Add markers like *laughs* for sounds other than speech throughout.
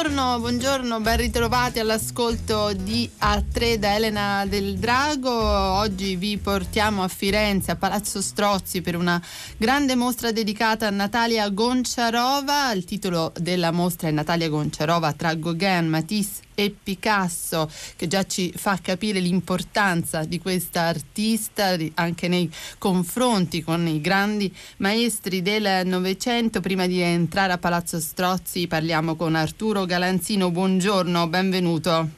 Buongiorno, buongiorno, ben ritrovati all'ascolto di A3 da Elena del Drago. Oggi vi portiamo a Firenze, a Palazzo Strozzi, per una grande mostra dedicata a Natalia Gonciarova. Il titolo della mostra è Natalia Gonciarova tra Gauguin, Matisse e Picasso, che già ci fa capire l'importanza di questa artista anche nei confronti con i grandi maestri del Novecento. Prima di entrare a Palazzo Strozzi parliamo con Arturo Galanzino. Buongiorno, benvenuto.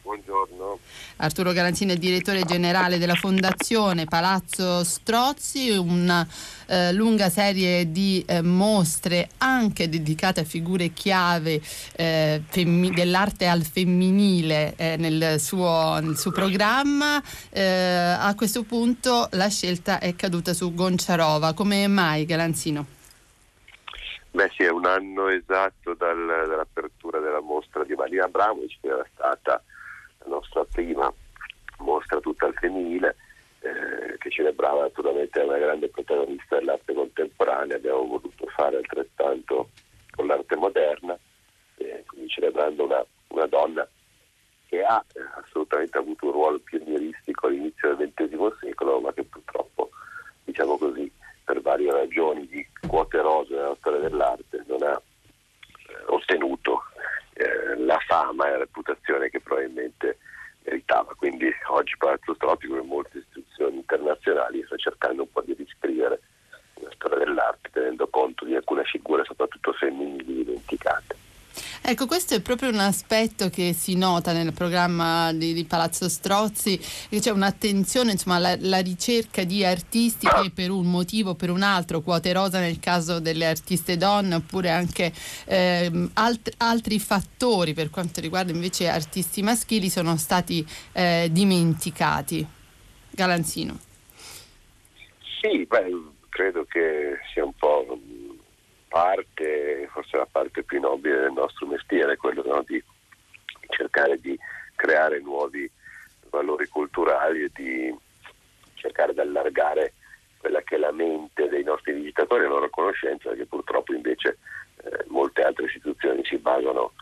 Buongiorno. Arturo Galanzini è direttore generale della Fondazione Palazzo Strozzi, una eh, lunga serie di eh, mostre anche dedicate a figure chiave eh, femmi- dell'arte al femminile eh, nel suo, nel, suo, programma. Eh, a questo punto la scelta è caduta su Gonciarova. Come mai Galanzino? Beh sì, è un anno esatto dal, dall'apertura mostra di Marina Abramovic che era stata la nostra prima mostra tutta al femminile eh, che celebrava naturalmente una grande protagonista dell'arte contemporanea, abbiamo voluto fare altrettanto con l'arte moderna, eh, quindi celebrando una, una, donna che ha eh, assolutamente avuto un ruolo pionieristico all'inizio del XX secolo, ma che purtroppo, diciamo così, per varie ragioni di quote rose nella storia dell'arte non ha eh, ottenuto eh, la fama e la reputazione che probabilmente meritava. Quindi oggi Palazzo Strozzi, come molte istituzioni internazionali, sta cercando un po' di riscrivere la storia dell'arte tenendo conto di alcune figure, soprattutto femminili, dimenticate. Ecco, questo è proprio un aspetto che si nota nel programma di, di Palazzo Strozzi, che c'è un'attenzione insomma, alla, alla, ricerca di artisti che per un motivo o per un altro, quote rosa nel caso delle artiste donne, oppure anche eh, alt, altri fattori per quanto riguarda invece artisti maschili, sono stati eh, dimenticati. Galanzino. Sì, beh, credo che sia un po' parte, forse la parte più nobile del nostro mestiere, quello no, di cercare di creare nuovi valori culturali e di cercare di allargare quella che è la mente dei nostri visitatori e la loro conoscenza, che purtroppo invece eh, molte altre istituzioni si basano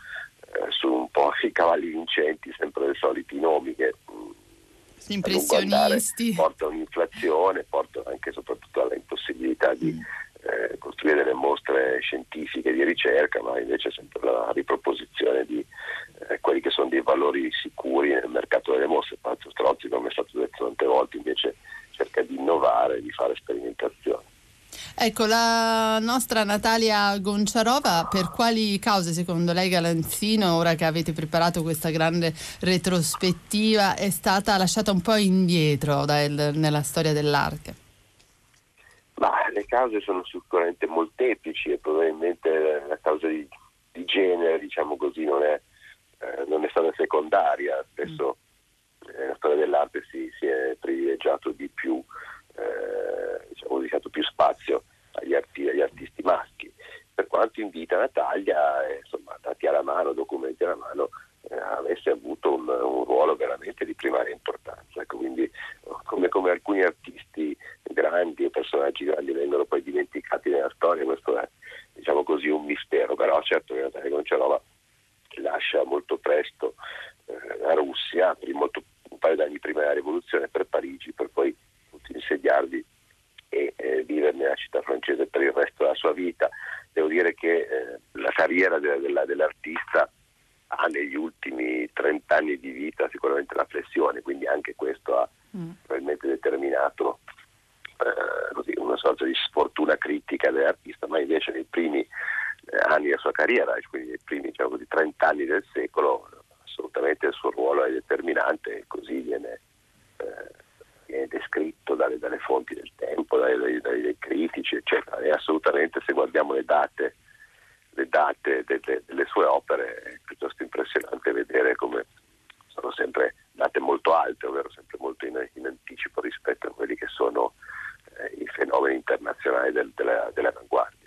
eh, su un po' *laughs* i cavalli vincenti, sempre dei soliti nomi che mh, impressionisti. portano un'inflazione, portano anche e soprattutto alla impossibilità di mm costruire delle mostre scientifiche di ricerca, ma invece sempre la riproposizione di eh, quelli che sono dei valori sicuri nel mercato delle mostre. Palazzo Strozzi, come è stato detto tante volte, invece cerca di innovare, di fare sperimentazione. Ecco, la nostra Natalia Gonciarova, per quali cause secondo lei Galanzino, ora che avete preparato questa grande retrospettiva, è stata lasciata un po' indietro dal, nella storia dell'arte? Le cause sono sicuramente molteplici e probabilmente la causa di, di genere, diciamo così, non è, eh, non è stata secondaria. Spesso mm. nella storia dell'arte si, si è privilegiato di più, eh, diciamo, dedicato più spazio agli, arti, agli, artisti maschi. Per quanto invita Natalia, eh, insomma, dati alla mano, documenti alla mano, eh, avesse avuto un, un, ruolo veramente di primaria importanza. Ecco, quindi come, come alcuni artisti grandi e personaggi grandi vengono poi dimenticati nella storia, questo è diciamo così un mistero, però certo che Natalia Concerova lascia molto presto eh, la Russia, molto, un paio d'anni prima della rivoluzione, per Parigi, per poi insediarvi e eh, vivere nella città francese per il resto della sua vita. Devo dire che eh, la carriera della, della, dell'artista ha negli ultimi 30 anni di vita sicuramente la flessione, quindi anche questo ha mm. probabilmente determinato eh, così, una sorta di sfortuna critica dell'artista, ma invece nei primi eh, anni della sua carriera, quindi nei primi diciamo così, 30 anni del secolo, assolutamente il suo ruolo è determinante così viene, eh, viene descritto dalle, dalle, fonti del tempo, dai, dai, dai, critici, eccetera. E assolutamente se guardiamo le date, le date delle, delle sue opere è piuttosto impressionante vedere come sono sempre date molto alte, ovvero sempre molto in, in anticipo rispetto a quelli che sono eh, i fenomeni internazionali del, della, dell'avanguardia.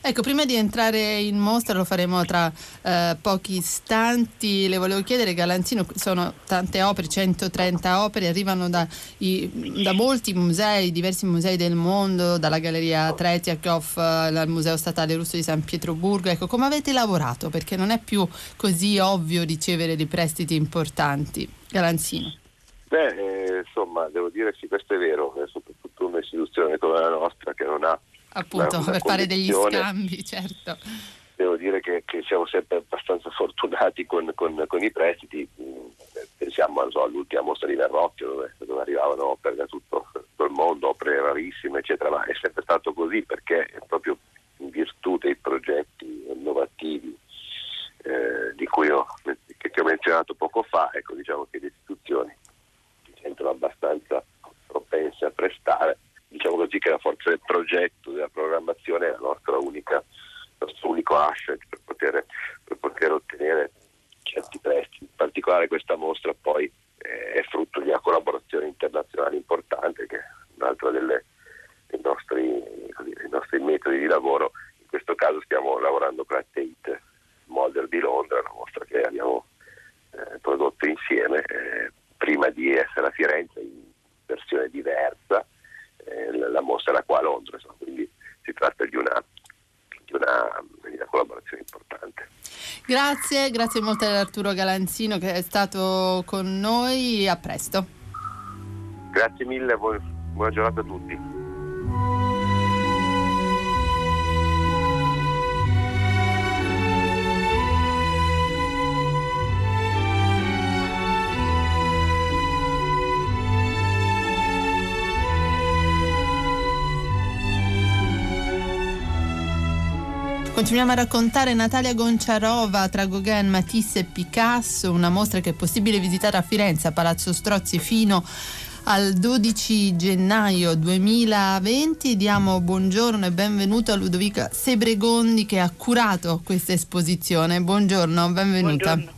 Ecco, prima di entrare in mostra, lo faremo tra eh, pochi istanti, le volevo chiedere, Galanzino, sono tante opere, 130 opere, arrivano da, i, da molti musei, diversi musei del mondo, dalla Galleria Tretiakov al Museo Statale Russo di San Pietroburgo. Ecco, come avete lavorato? Perché non è più così ovvio ricevere dei prestiti importanti. Galanzino. Beh, eh, insomma, devo dire sì, questo è vero, eh, soprattutto un'istituzione come la nostra che non ha appunto per fare degli scambi, certo. Devo dire che, che siamo sempre abbastanza fortunati con, con, con i prestiti, pensiamo so, all'ultima mostra di Verrocchio dove, dove arrivavano opere da tutto, tutto, il mondo, opere rarissime eccetera, ma è sempre stato così perché è proprio in virtù dei progetti innovativi eh, di cui ho, che ti ho menzionato poco fa, ecco diciamo che le istituzioni si sentono abbastanza propense a prestare diciamo così che la forza del progetto, della programmazione è la nostra unica, il nostro unico asset per poter, per poter ottenere certi prestiti. In particolare questa mostra poi eh, è frutto di una collaborazione internazionale importante che è un'altra delle, dei, nostri, così, dei nostri metodi di lavoro. In questo caso stiamo lavorando con la Tate Model di Londra, una mostra che abbiamo eh, prodotto insieme eh, prima di essere a Firenze in versione diversa eh, la mostra era qua a Londra, insomma, quindi si tratta di una, di una, di una collaborazione importante. Grazie, grazie molto ad Arturo Galanzino che è stato con noi, a presto. Grazie mille, buona giornata a tutti. Continuiamo a raccontare Natalia Gonciarova tra Gauguin, Matisse e Picasso, una mostra che è possibile visitare a Firenze, a Palazzo Strozzi fino al 12 gennaio 2020. Diamo buongiorno e benvenuto a Ludovica Sebregondi che ha curato questa esposizione. Buongiorno, benvenuta. Buongiorno.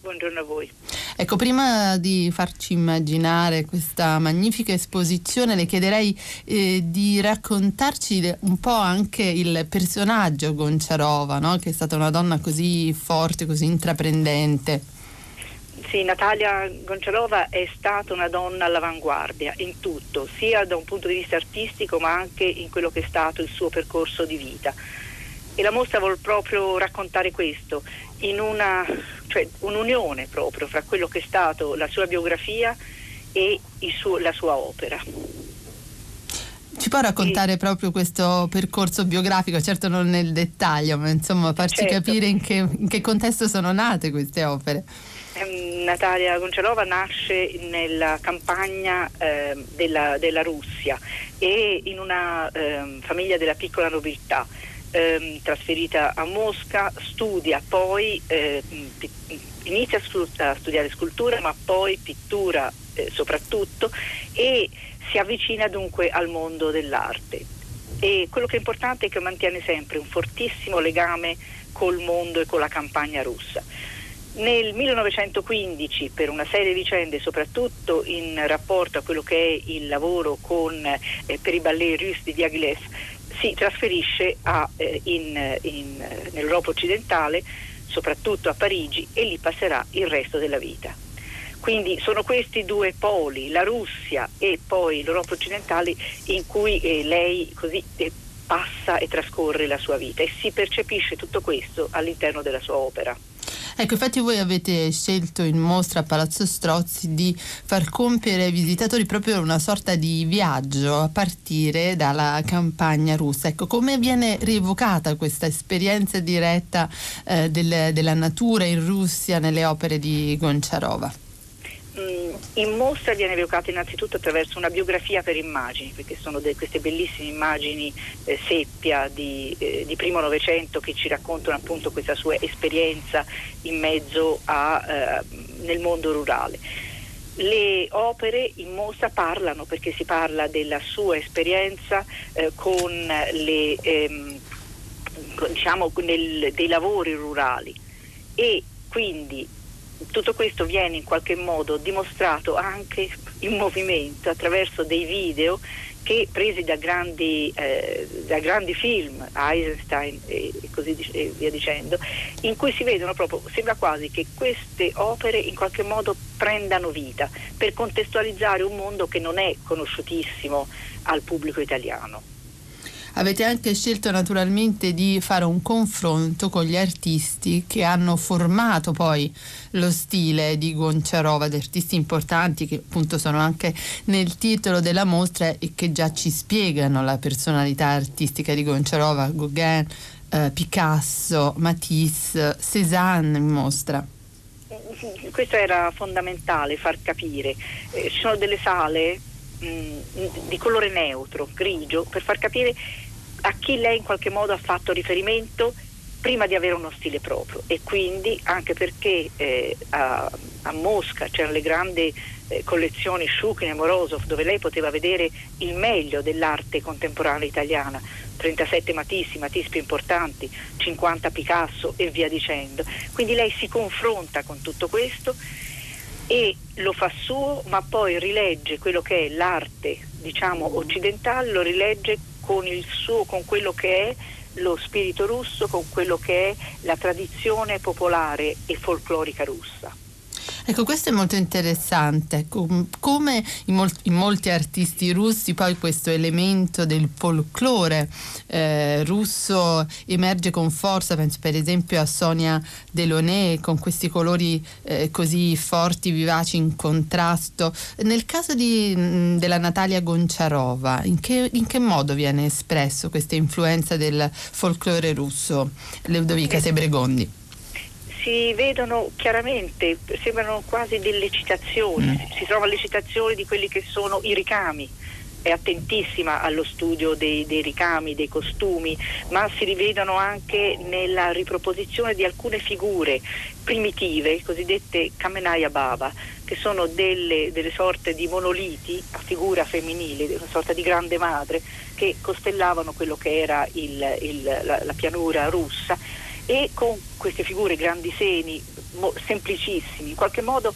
Buongiorno a voi. Ecco, prima di farci immaginare questa magnifica esposizione, le chiederei eh, di raccontarci un po' anche il personaggio Gonciarova, no? che è stata una donna così forte, così intraprendente. Sì, Natalia Gonciarova è stata una donna all'avanguardia in tutto, sia da un punto di vista artistico ma anche in quello che è stato il suo percorso di vita. E la mostra vuole proprio raccontare questo, in una, cioè, un'unione proprio fra quello che è stato la sua biografia e suo, la sua opera. Ci può raccontare sì. proprio questo percorso biografico, certo non nel dettaglio, ma insomma farci certo. capire in che, in che, contesto sono nate queste opere. Eh, Natalia Goncialova nasce nella campagna eh, della, della, Russia e in una eh, famiglia della piccola nobiltà ehm, trasferita a Mosca, studia poi, eh, inizia a studiare scultura ma poi pittura eh, soprattutto e si avvicina dunque al mondo dell'arte. E quello che è importante è che mantiene sempre un fortissimo legame col mondo e con la campagna russa. Nel 1915, per una serie di vicende, soprattutto in rapporto a quello che è il lavoro con, eh, per i ballet russi di Diaghilev, si trasferisce a, eh, in, in, nell'Europa occidentale, soprattutto a Parigi, e lì passerà il resto della vita. Quindi sono questi due poli, la Russia e poi l'Europa occidentale, in cui eh, lei così eh, passa e trascorre la sua vita e si percepisce tutto questo all'interno della sua opera. Ecco, infatti voi avete scelto in mostra a Palazzo Strozzi di far compiere ai visitatori proprio una sorta di viaggio a partire dalla campagna russa. Ecco, come viene rievocata questa esperienza diretta eh, del, della natura in Russia nelle opere di Gonciarova? Mm, in mostra viene evocata innanzitutto attraverso una biografia per immagini, perché sono de- queste bellissime immagini eh, seppia di, eh, di, primo Novecento che ci raccontano appunto questa sua esperienza in mezzo a, eh, nel mondo rurale. Le opere in mostra parlano perché si parla della sua esperienza eh, con le, ehm, diciamo, nel, dei lavori rurali e quindi tutto questo viene in qualche modo dimostrato anche in movimento attraverso dei video che presi da grandi, eh, da grandi film, Eisenstein e, così e via dicendo, in cui si vedono proprio, sembra quasi che queste opere in qualche modo prendano vita per contestualizzare un mondo che non è conosciutissimo al pubblico italiano. Avete anche scelto naturalmente di fare un confronto con gli artisti che hanno formato poi lo stile di Gonciarova, di artisti importanti che appunto sono anche nel titolo della mostra e che già ci spiegano la personalità artistica di Gonciarova, Gauguin, eh, Picasso, Matisse, Cézanne in mostra questo era fondamentale far capire. Eh, ci sono delle sale mh, mm, di colore neutro, grigio, per far capire a chi lei in qualche modo ha fatto riferimento prima di avere uno stile proprio. E quindi anche perché eh, a, a, Mosca c'erano le grandi eh, collezioni Shukin e Morozov dove lei poteva vedere il meglio dell'arte contemporanea italiana. 37 Matisse, Matisse più importanti 50 Picasso e via dicendo. Quindi lei si confronta con tutto questo e lo fa suo ma poi rilegge quello che è l'arte diciamo occidentale lo rilegge con, suo, con quello che è lo spirito russo, con quello che è la tradizione popolare e folclorica russa. Ecco, questo è molto interessante, come in, mol- in, molti artisti russi poi questo elemento del folklore eh, russo emerge con forza, penso per esempio a Sonia Delaunay con questi colori eh, così forti, vivaci, in contrasto. Nel caso di, mh, della Natalia Gonciarova, in che, in che modo viene espresso questa influenza del folklore russo? Ludovica Sebregondi si vedono chiaramente, sembrano quasi delle citazioni, mm. si trovano le citazioni di quelli che sono i ricami è attentissima allo studio dei, dei, ricami, dei costumi, ma si rivedono anche nella riproposizione di alcune figure primitive, cosiddette Kamenaya Baba, che sono delle, delle sorte di monoliti a figura femminile, una sorta di grande madre, che costellavano quello che era il, il, la, la pianura russa e con queste figure grandi seni, mo, semplicissimi, in qualche modo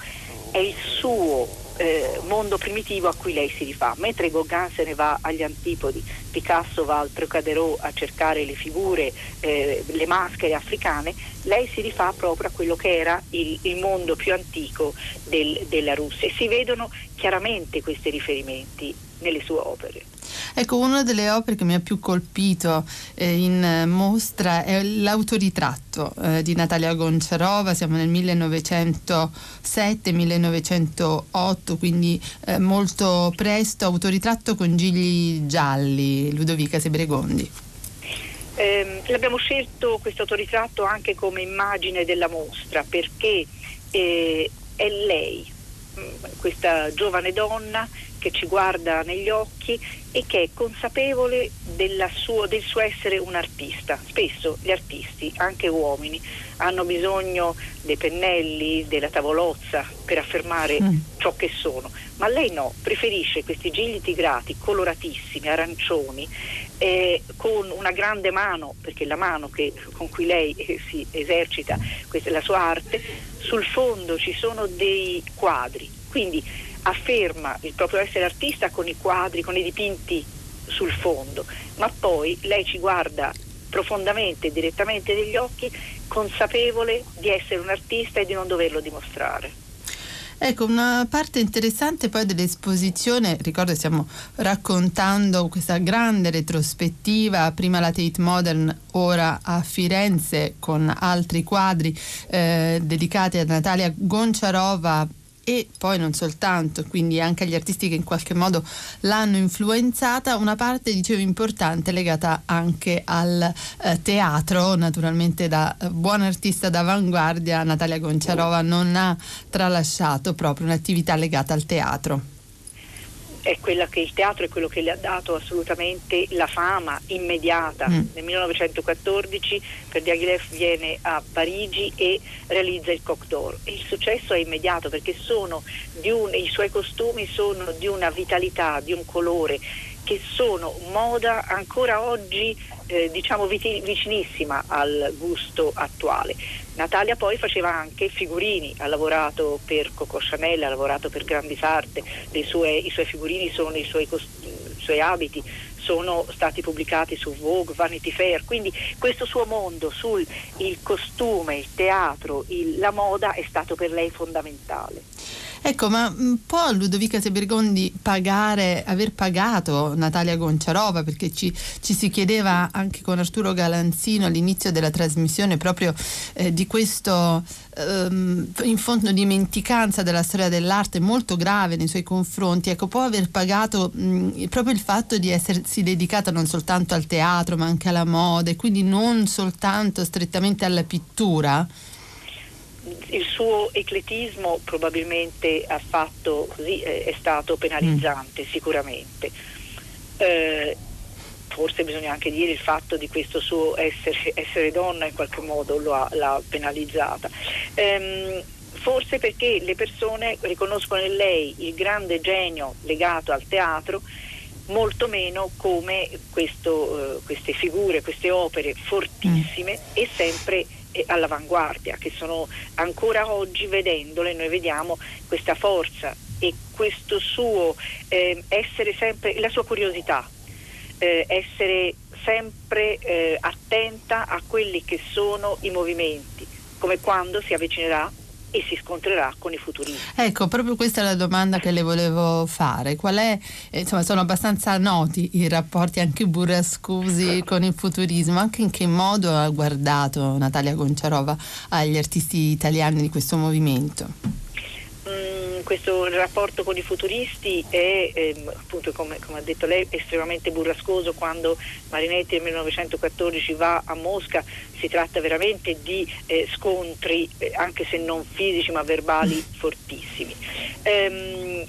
è il suo eh, mondo primitivo a cui lei si rifà, mentre Gauguin se ne va agli antipodi, Picasso va al Trocadero a cercare le figure, eh, le maschere africane, lei si rifà proprio a quello che era il, il mondo più antico del, della Russia e si vedono chiaramente questi riferimenti nelle sue opere. Ecco, una delle opere che mi ha più colpito eh, in mostra è l'autoritratto eh, di Natalia Gonciarova, siamo nel 1907-1908, quindi eh, molto presto, autoritratto con gigli gialli, Ludovica Sebregondi. Eh, l'abbiamo scelto questo autoritratto anche come immagine della mostra perché eh, è lei, mm, questa giovane donna che ci guarda negli occhi e che è consapevole suo, del suo essere un artista. Spesso gli artisti, anche uomini, hanno bisogno dei pennelli, della tavolozza per affermare mm. ciò che sono, ma lei no, preferisce questi gigli tigrati coloratissimi, arancioni, eh, con una grande mano, perché la mano che, con cui lei eh, si esercita questa è la sua arte, sul fondo ci sono dei quadri, quindi afferma il proprio essere artista con i quadri, con i dipinti sul fondo, ma poi lei ci guarda profondamente, direttamente negli occhi, consapevole di essere un artista e di non doverlo dimostrare. Ecco, una parte interessante poi dell'esposizione, ricordo stiamo raccontando questa grande retrospettiva, prima la Tate Modern, ora a Firenze con altri quadri eh, dedicati a Natalia Gonciarova e poi non soltanto, quindi anche agli artisti che in qualche modo l'hanno influenzata, una parte dicevo importante legata anche al eh, teatro, naturalmente da eh, buona artista d'avanguardia Natalia Gonciarova non ha tralasciato proprio un'attività legata al teatro che il teatro è quello che le ha dato assolutamente la fama immediata. Mm. Nel 1914 per Diaghilev viene a Parigi e realizza il Coq d'Or. Il successo è immediato perché un, i suoi costumi sono di una vitalità, di un colore che sono moda ancora oggi eh, diciamo vicinissima al gusto attuale. Natalia poi faceva anche figurini, ha lavorato per Coco Chanel, ha lavato per grandi sarte, sue, i suoi figurini sono i suoi, cost- suoi abiti sono stati pubblicati su Vogue, Vanity Fair, quindi questo suo mondo sul il costume, il teatro, il, la moda è stato per lei fondamentale. Ecco, ma mm, può Ludovica Sebergondi pagare, aver pagato Natalia Gonciarova? Perché ci, ci, si chiedeva anche con Arturo Galanzino all'inizio della trasmissione proprio eh, di questo ehm, in fondo dimenticanza della storia dell'arte molto grave nei suoi confronti. Ecco, può aver pagato mh, mm, proprio il fatto di essersi dedicata non soltanto al teatro ma anche alla moda e quindi non soltanto strettamente alla pittura? Il suo ecletismo probabilmente ha fatto così, eh, è stato penalizzante mm. sicuramente. Eh, forse bisogna anche dire il fatto di questo suo essere, *laughs* essere donna in qualche modo lo ha, l'ha penalizzata. Ehm, forse perché le persone riconoscono in lei il grande genio legato al teatro molto meno come questo, uh, queste figure, queste opere fortissime mm. e sempre all'avanguardia, che sono ancora oggi vedendole, noi vediamo questa forza e questo suo eh, essere sempre, la sua curiosità, eh, essere sempre eh, attenta a quelli che sono i movimenti, come quando si avvicinerà e si scontrerà con i futuristi. Ecco, proprio questa è la domanda che le volevo fare. Qual è, eh, insomma, sono abbastanza noti i rapporti anche burrascosi con il futurismo, anche in che modo ha guardato Natalia Gonciarova agli artisti italiani di questo movimento? Questo rapporto con i futuristi è, ehm, appunto come, come, ha detto lei, estremamente burrascoso quando Marinetti nel 1914 va a Mosca, si tratta veramente di eh, scontri, eh, anche se non fisici ma verbali, fortissimi. Ehm,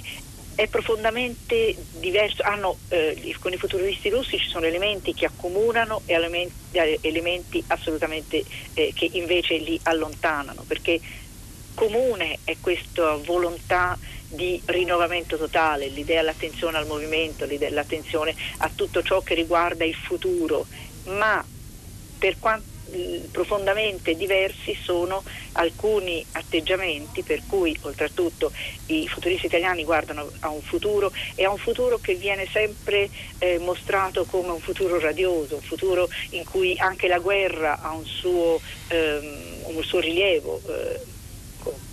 è profondamente diverso, hanno, eh, con i futuristi russi ci sono elementi che accomunano e elementi, eh, elementi assolutamente eh, che invece li allontanano, perché comune è questa volontà di rinnovamento totale, l'idea dell'attenzione al movimento, l'idea dell'attenzione a tutto ciò che riguarda il futuro, ma per quanto profondamente diversi sono alcuni atteggiamenti per cui oltretutto i futuristi italiani guardano a un futuro e a un futuro che viene sempre eh, mostrato come un futuro radioso, un futuro in cui anche la guerra ha un suo, ehm, un suo rilievo. Eh,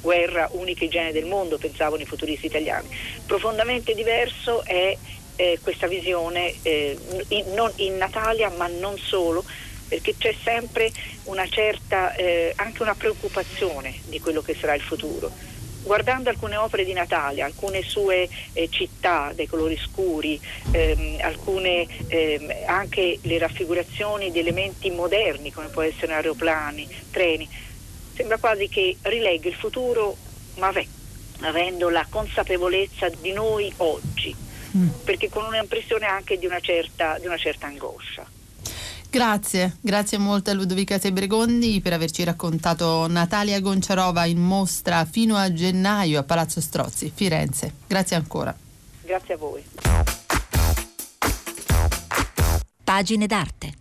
guerra unica in genere del mondo, pensavano i futuristi italiani. Profondamente diverso è eh, questa visione eh, in, in Natalia ma non solo, perché c'è sempre una certa, eh, anche una preoccupazione di quello che sarà il futuro. Guardando alcune opere di Natalia, alcune sue eh, città dai colori scuri, ehm, alcune ehm, anche le raffigurazioni di elementi moderni come può essere aeroplani, treni, sembra quasi che rilegga il futuro, ma beh, avendo la consapevolezza di noi oggi, mm. perché con un'impressione anche di una certa, di una certa angoscia. Grazie, grazie molto a Ludovica Sebregondi per averci raccontato Natalia Gonciarova in mostra fino a gennaio a Palazzo Strozzi, Firenze. Grazie ancora. Grazie a voi. Pagine d'arte.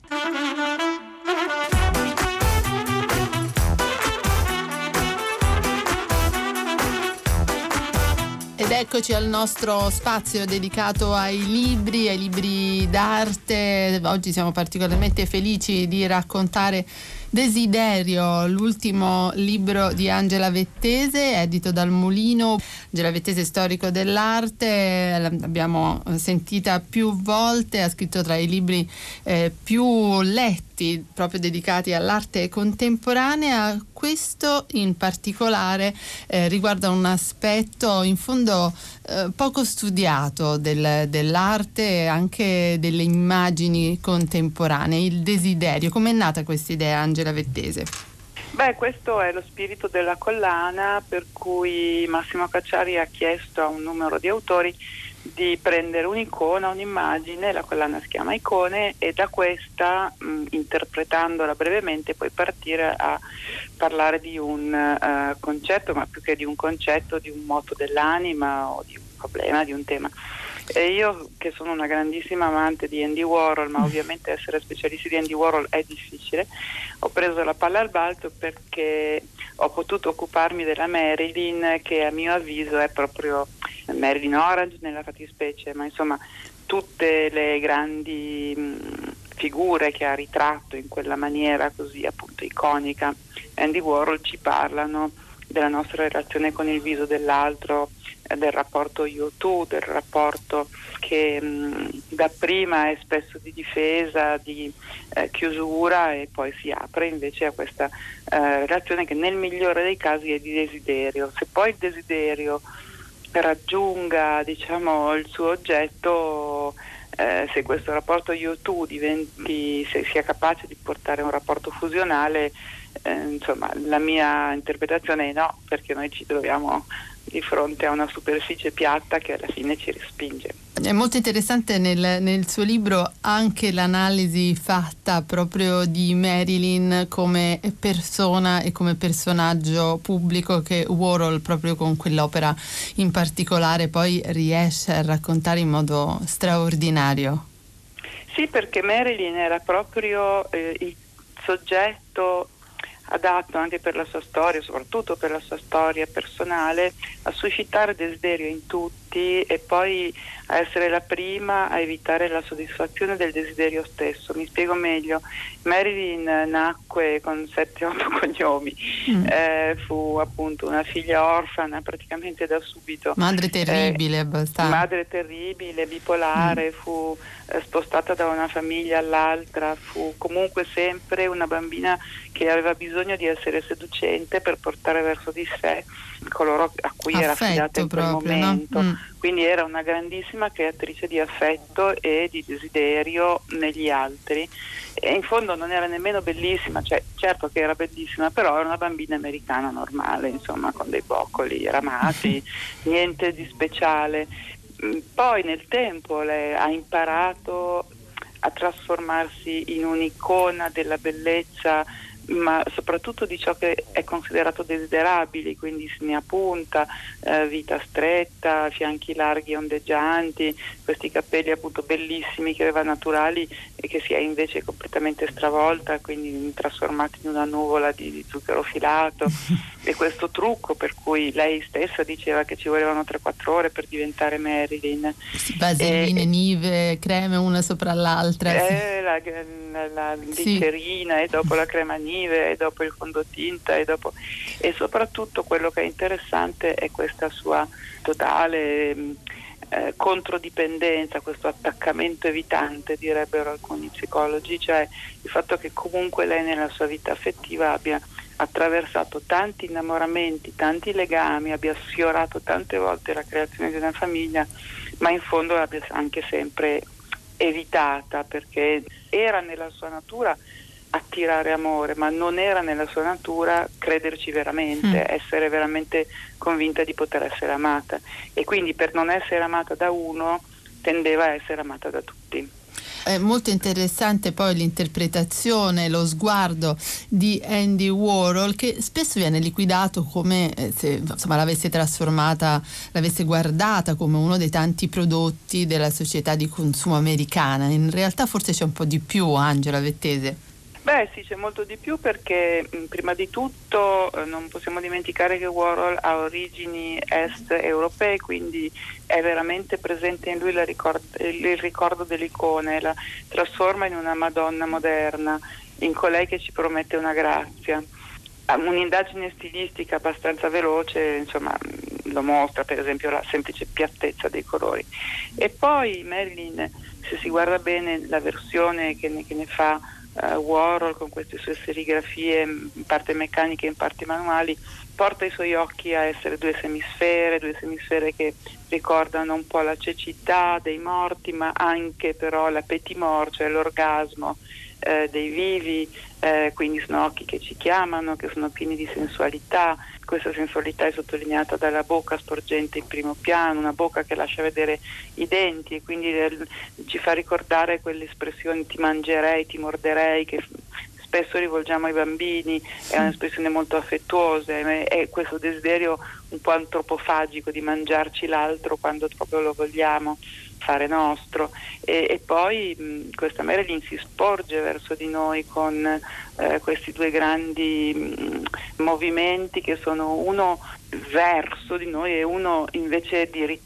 Ed eccoci al nostro spazio dedicato ai libri, ai libri d'arte. Oggi siamo particolarmente felici di raccontare Desiderio, l'ultimo libro di Angela Vettese, edito dal Mulino. Angela Vettese, storico dell'arte, l'abbiamo sentita più volte, ha scritto tra i libri eh, più letti, proprio dedicati all'arte contemporanea. Questo in particolare eh, riguarda un aspetto in fondo eh, poco studiato del, dell'arte e anche delle immagini contemporanee, il desiderio. Com'è nata questa idea, Angela Vettese? Beh, questo è lo spirito della collana per cui Massimo Cacciari ha chiesto a un numero di autori di prendere un'icona, un'immagine, la collana si chiama Icone e da questa, mh, interpretandola brevemente, poi partire a parlare di un uh, concetto, ma più che di un concetto, di un moto dell'anima o di un problema, di un tema. E io che sono una grandissima amante di Andy Warhol, ma *laughs* ovviamente essere specialisti di Andy Warhol è difficile, ho preso la palla al balzo perché ho potuto occuparmi della Marilyn che a mio avviso è proprio Marilyn Orange nella fattispecie, ma insomma tutte le grandi mh, figure che ha ritratto in quella maniera così appunto iconica Andy Warhol ci parlano della nostra relazione con il viso dell'altro, eh, del rapporto io tu, del rapporto che mh, dapprima è spesso di difesa, di eh, chiusura e poi si apre invece a questa eh, relazione che nel migliore dei casi è di desiderio. Se poi il desiderio raggiunga diciamo, il suo oggetto, eh, se questo rapporto io-tu diventi, se sia capace di portare un rapporto fusionale, eh, insomma, la mia interpretazione è no, perché noi ci troviamo di fronte a una superficie piatta che alla fine ci respinge. È molto interessante nel, nel, suo libro anche l'analisi fatta proprio di Marilyn come persona e come personaggio pubblico che Warhol proprio con quell'opera in particolare poi riesce a raccontare in modo straordinario. Sì, perché Marilyn era proprio eh, il soggetto adatto anche per la sua storia, soprattutto per la sua storia personale, a suscitare desiderio in tutti e poi a essere la prima a evitare la soddisfazione del desiderio stesso. Mi spiego meglio. Marilyn nacque con 7-8 *laughs* cognomi, mm. eh, fu appunto una figlia orfana praticamente da subito. Madre terribile, eh, abbastanza. Madre terribile, bipolare, mm. fu eh, spostata da una famiglia all'altra, fu comunque sempre una bambina che aveva bisogno di essere seducente per portare verso di sé coloro a cui Affetto era affidata in quel proprio, momento. No? Mm. Quindi era una grandissima creatrice di affetto e di desiderio negli altri. E in fondo non era nemmeno bellissima, cioè, certo che era bellissima, però era una bambina americana normale, insomma, con dei boccoli ramati, *laughs* niente di speciale. Mm, poi nel tempo lei ha imparato a trasformarsi in un'icona della bellezza ma soprattutto di ciò che è considerato desiderabile, quindi linea punta, eh, vita stretta, fianchi larghi e ondeggianti, questi capelli appunto bellissimi che aveva naturali e che si è invece completamente stravolta, quindi trasformati in una nuvola di, di zucchero filato *laughs* e questo trucco per cui lei stessa diceva che ci volevano 3-4 ore per diventare Marilyn. Vaseline, e, nive, creme una sopra l'altra. Eh, la, la, la glicerina sì. e dopo la crema nive nive e dopo il fondotinta e, dopo... e soprattutto quello che è interessante è questa sua totale eh, controdipendenza, questo attaccamento evitante direbbero alcuni psicologi, cioè il fatto che comunque lei nella sua vita affettiva abbia attraversato tanti innamoramenti, tanti legami, abbia sfiorato tante volte la creazione di una famiglia, ma in fondo l'abbia anche sempre evitata perché era nella sua natura attirare amore, ma non era nella sua natura crederci veramente, mm. essere veramente convinta di poter essere amata e quindi per non essere amata da uno tendeva a essere amata da tutti. È molto interessante poi l'interpretazione, lo sguardo di Andy Warhol che spesso viene liquidato come eh, se insomma, l'avesse trasformata, l'avesse guardata come uno dei tanti prodotti della società di consumo americana. In realtà forse c'è un po' di più, Angela Vettese. Beh sì, c'è molto di più perché mh, prima di tutto eh, non possiamo dimenticare che Warhol ha origini est europee, quindi è veramente presente in lui ricord- il ricordo dell'icone, la trasforma in una Madonna moderna, in colei che ci promette una grazia. Un'indagine stilistica abbastanza veloce, insomma, lo mostra per esempio la semplice piattezza dei colori. E poi Marilyn, se si guarda bene la versione che ne, che ne fa uh, Warhol con queste sue serigrafie in parte meccaniche e in parte manuali porta i suoi occhi a essere due semisfere, due semisfere che ricordano un po' la cecità dei morti ma anche però la petit mort, cioè l'orgasmo eh, dei vivi, eh, quindi sono occhi che ci chiamano, che sono pieni di sensualità, questa sensualità è sottolineata dalla bocca sporgente in primo piano, una bocca che lascia vedere i denti e quindi eh, ci fa ricordare quelle espressioni ti mangerei, ti morderei che spesso rivolgiamo ai bambini, è un'espressione molto affettuosa è questo desiderio un po' antropofagico di mangiarci l'altro quando proprio lo vogliamo fare nostro e, e poi mh, questa Marilyn si sporge verso di noi con eh, questi due grandi mh, movimenti che sono uno verso di noi e uno invece di,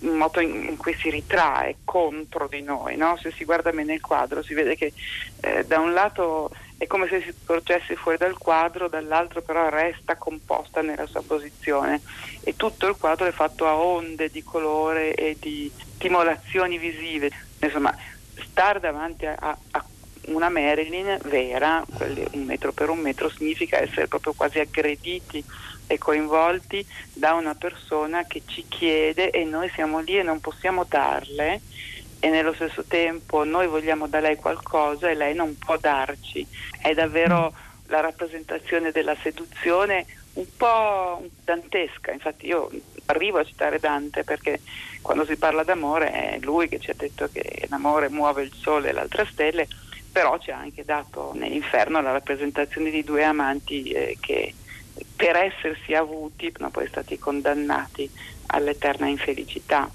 in modo in, cui si ritrae contro di noi. No? Se si guarda bene il quadro si vede che eh, da un lato è come se si porgesse fuori dal quadro, dall'altro però resta composta nella sua posizione e tutto il quadro è fatto a onde di colore e di stimolazioni visive. Insomma, stare davanti a, a una Marilyn vera, un metro per un metro, significa essere proprio quasi aggrediti e coinvolti da una persona che ci chiede e noi siamo lì e non possiamo darle e nello stesso tempo noi vogliamo da lei qualcosa e lei non può darci. È davvero la rappresentazione della seduzione un po' dantesca, infatti io arrivo a citare Dante perché quando si parla d'amore è lui che ci ha detto che l'amore muove il sole e le altre stelle, però ci ha anche dato nell'inferno la rappresentazione di due amanti eh, che per essersi avuti sono poi stati condannati all'eterna infelicità.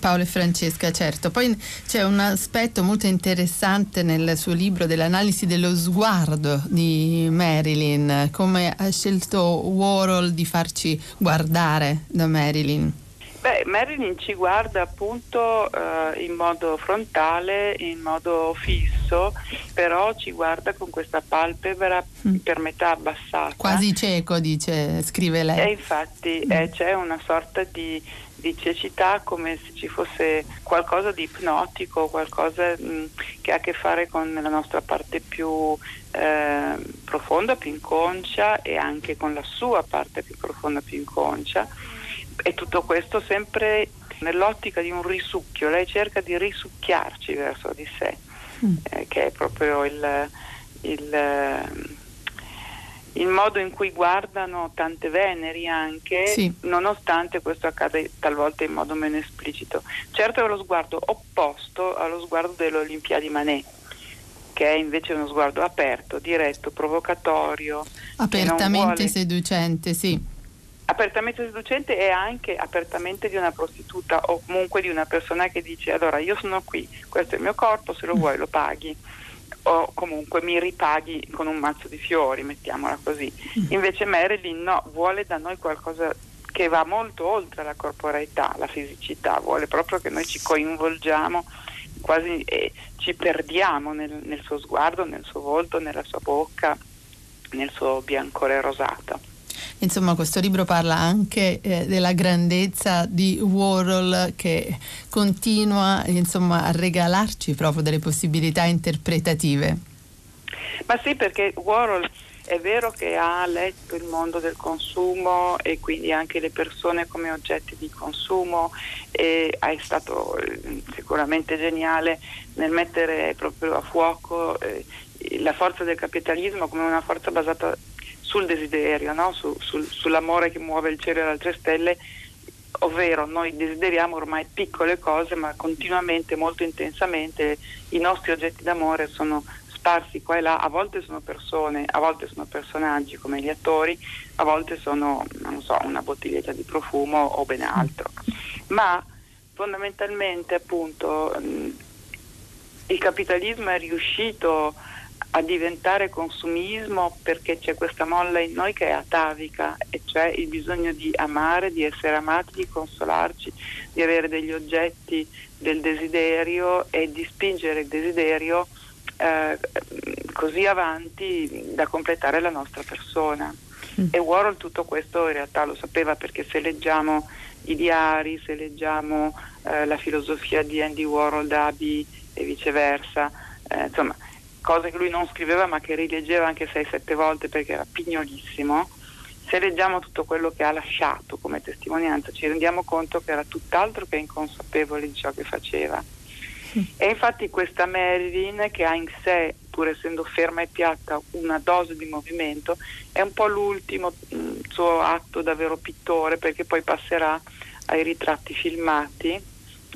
Paolo e Francesca, certo. Poi c'è un aspetto molto interessante nel suo libro dell'analisi dello sguardo di Marilyn, come ha scelto Warhol di farci guardare da Marilyn. Beh, Marilyn ci guarda appunto eh, in modo frontale, in modo fisso, però ci guarda con questa palpebra mm. per metà abbassata. Quasi cieco, dice, scrive lei. E infatti mm. eh, c'è una sorta di, di, cecità come se ci fosse qualcosa di ipnotico, qualcosa mh, mm, che ha a che fare con la nostra parte più eh, profonda, più inconscia e anche con la sua parte più profonda, più inconscia e tutto questo sempre nell'ottica di un risucchio, lei cerca di risucchiarci verso di sé, mm. eh, che è proprio il, il, il, modo in cui guardano tante Veneri anche, sì. nonostante questo accade talvolta in modo meno esplicito. Certo è lo sguardo opposto allo sguardo dell'Olimpiadi Manet che è invece uno sguardo aperto, diretto, provocatorio. Apertamente vuole... seducente, sì apertamente seducente e anche apertamente di una prostituta o comunque di una persona che dice allora io sono qui, questo è il mio corpo, se lo mm. vuoi lo paghi o comunque mi ripaghi con un mazzo di fiori, mettiamola così. Mm. Invece Marilyn no, vuole da noi qualcosa che va molto oltre la corporeità, la fisicità, vuole proprio che noi ci coinvolgiamo quasi e ci perdiamo nel, nel suo sguardo, nel suo volto, nella sua bocca, nel suo biancore rosato. Insomma, questo libro parla anche eh, della grandezza di Warhol che continua insomma, a regalarci proprio delle possibilità interpretative. Ma sì, perché Warhol è vero che ha letto il mondo del consumo e quindi anche le persone come oggetti di consumo e è stato eh, sicuramente geniale nel mettere proprio a fuoco eh, la forza del capitalismo come una forza basata sul desiderio, no? su, sul, sull'amore che muove il cielo e le altre stelle, ovvero noi desideriamo ormai piccole cose ma continuamente, molto intensamente, i nostri oggetti d'amore sono sparsi qua e là, a volte sono persone, a volte sono personaggi come gli attori, a volte sono, non so, una bottiglietta di profumo o ben altro. Ma fondamentalmente appunto il capitalismo è riuscito diventare consumismo perché c'è questa molla in noi che è atavica e cioè il bisogno di amare, di essere amati, di consolarci, di avere degli oggetti del desiderio e di spingere il desiderio eh, così avanti da completare la nostra persona. Mm. E Warhol tutto questo in realtà lo sapeva perché se leggiamo i diari, se leggiamo eh, la filosofia di Andy Warhol da Abby e viceversa, eh, insomma cose che lui non scriveva ma che rileggeva anche 6-7 volte perché era pignolissimo, se leggiamo tutto quello che ha lasciato come testimonianza ci rendiamo conto che era tutt'altro che inconsapevole di ciò che faceva. E infatti questa Marilyn che ha in sé, pur essendo ferma e piatta, una dose di movimento, è un po' l'ultimo mh, mm, suo atto da vero pittore perché poi passerà ai ritratti filmati,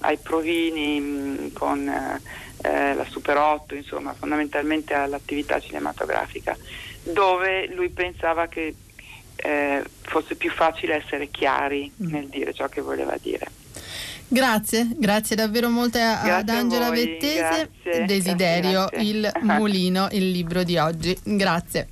ai provini mm, con... Eh, eh, la Super 8, insomma, fondamentalmente all'attività cinematografica, dove lui pensava che eh, fosse più facile essere chiari mm. nel dire ciò che voleva dire. Grazie, grazie davvero molto grazie ad Angela Vettese. Grazie, Desiderio, grazie, il mulino, il libro di oggi. Grazie.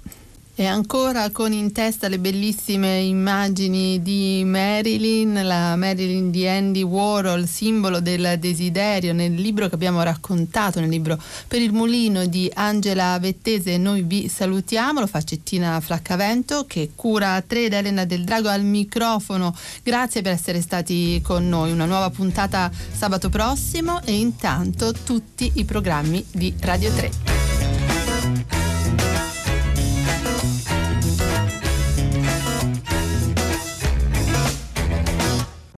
E ancora con in testa le bellissime immagini di Marilyn, la Marilyn di Andy Warhol, simbolo del desiderio, nel libro che abbiamo raccontato, nel libro Per il mulino di Angela Vettese. Noi vi salutiamo, lo fa Cettina Flaccavento che cura 3 ed Elena del Drago al microfono. Grazie per essere stati con noi. Una nuova puntata sabato prossimo e intanto tutti i programmi di Radio 3.